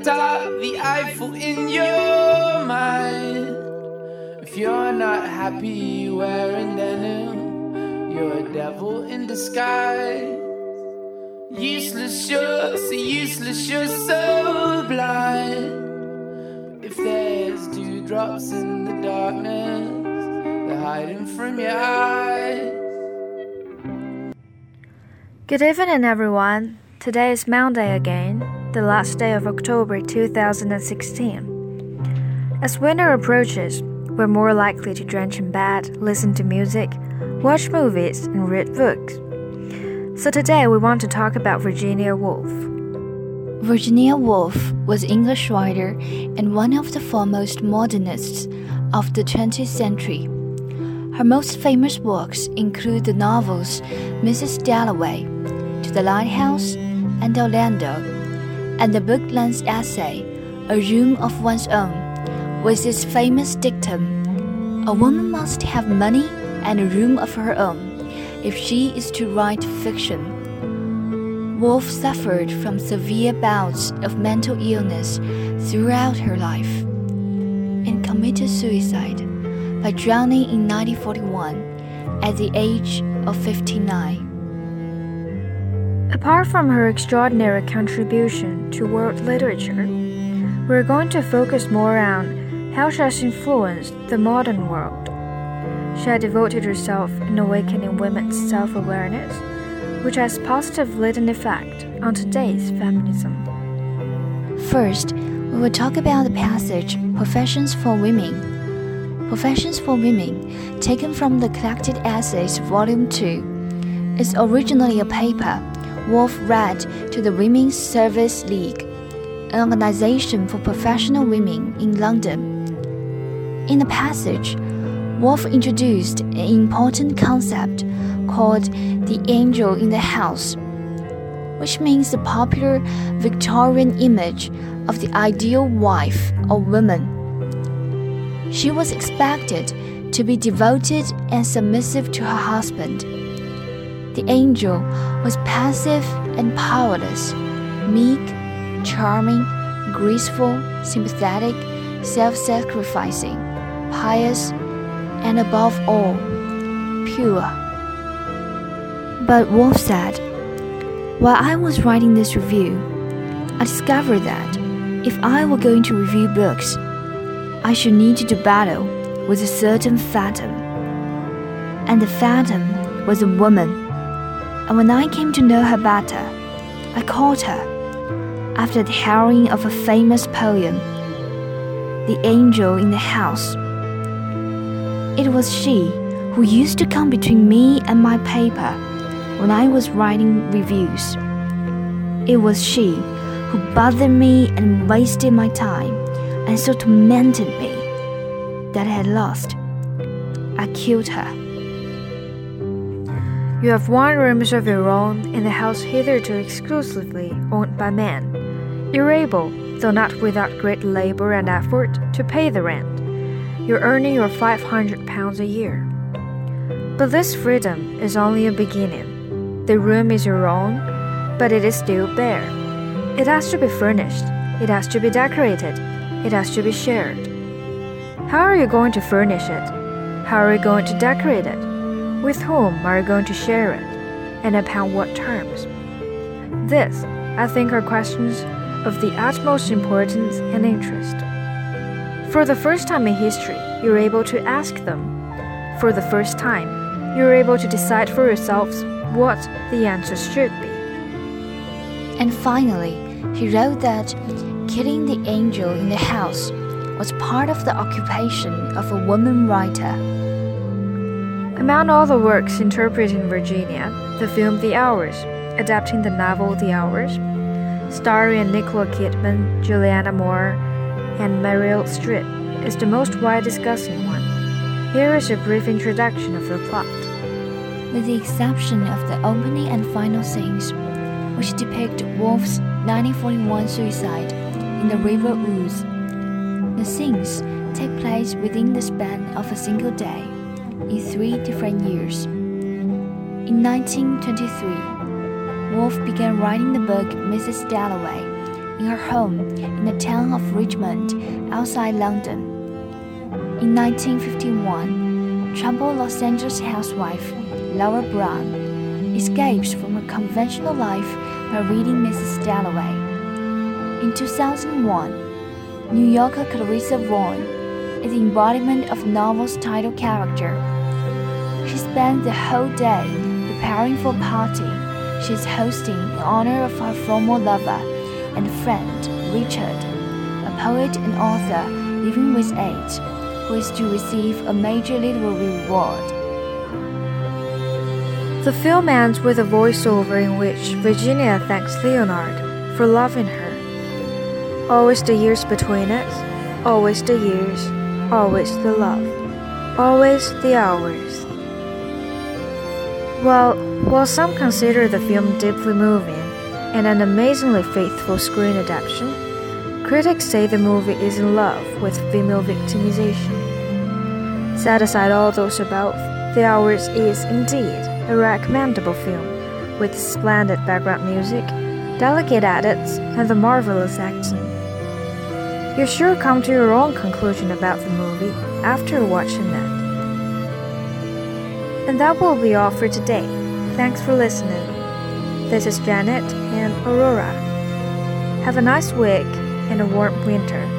atop the Eiffel in your mind. If you're not happy wearing denim, you're a devil in disguise. Useless, you're so useless, you're so blind. If there's dewdrops in the darkness, they're hiding from your eyes. Good evening, everyone. Today is Monday again, the last day of October 2016. As winter approaches, we're more likely to drench in bed, listen to music, watch movies, and read books. So today we want to talk about Virginia Woolf. Virginia Woolf was English writer and one of the foremost modernists of the 20th century. Her most famous works include the novels Mrs. Dalloway, To the Lighthouse, and Orlando, and the book length essay A Room of One's Own, with its famous dictum A woman must have money and a room of her own if she is to write fiction. Woolf suffered from severe bouts of mental illness throughout her life and committed suicide by drowning in 1941 at the age of 59. Apart from her extraordinary contribution to world literature, we're going to focus more on how she has influenced the modern world. She had devoted herself in awakening women's self awareness, which has positively an effect on today's feminism. First, we will talk about the passage Professions for Women. Professions for Women, taken from the Collected Essays, Volume 2, is originally a paper Woolf read to the Women's Service League, an organization for professional women in London. In the passage, Woolf introduced an important concept called the angel in the house, which means the popular Victorian image of the ideal wife or woman. She was expected to be devoted and submissive to her husband. The angel was passive and powerless, meek, charming, graceful, sympathetic, self sacrificing, pious, and above all, pure. But Woolf said, While I was writing this review, I discovered that if I were going to review books, I should need to do battle with a certain phantom. And the phantom was a woman. And when I came to know her better, I called her, after the heroine of a famous poem, the angel in the house. It was she who used to come between me and my paper when I was writing reviews. It was she who bothered me and wasted my time and so tormented me that I had lost. I killed her. You have one room of your own in the house hitherto exclusively owned by men. You're able, though not without great labor and effort, to pay the rent. You're earning your 500 pounds a year. But this freedom is only a beginning. The room is your own, but it is still bare. It has to be furnished, it has to be decorated, it has to be shared. How are you going to furnish it? How are you going to decorate it? With whom are you going to share it? And upon what terms? This, I think, are questions of the utmost importance and interest. For the first time in history, you're able to ask them. For the first time, you're able to decide for yourselves what the answers should be. And finally, he wrote that killing the angel in the house was part of the occupation of a woman writer. Among all the works interpreting Virginia, the film The Hours, adapting the novel The Hours, starring Nicole Kidman, Julianne Moore, and Meryl Streep, is the most wide discussing one. Here is a brief introduction of the plot. With the exception of the opening and final scenes, which depict Woolf's 1941 suicide in the River Ouse, the scenes take place within the span of a single day in three different years. In 1923, Woolf began writing the book Mrs. Dalloway, in her home in the town of Richmond, outside London. In 1951, troubled Los Angeles housewife Laura Brown escapes from her conventional life by reading Mrs. Dalloway. In 2001, New Yorker Clarissa Vaughan is the embodiment of the novel's title character. She spends the whole day preparing for a party she is hosting in honor of her former lover and friend, Richard, a poet and author living with AIDS, who is to receive a major literary reward. The film ends with a voiceover in which Virginia thanks Leonard for loving her. Always the years between us, always the years, always the love, always the hours. Well, while some consider the film deeply moving and an amazingly faithful screen adaptation, critics say the movie is in love with female victimization. Set aside all those above, The Hours is indeed a recommendable film with splendid background music, delicate edits, and the marvelous acting. You'll sure come to your own conclusion about the movie after watching it. And that will be all for today. Thanks for listening. This is Janet and Aurora. Have a nice week and a warm winter.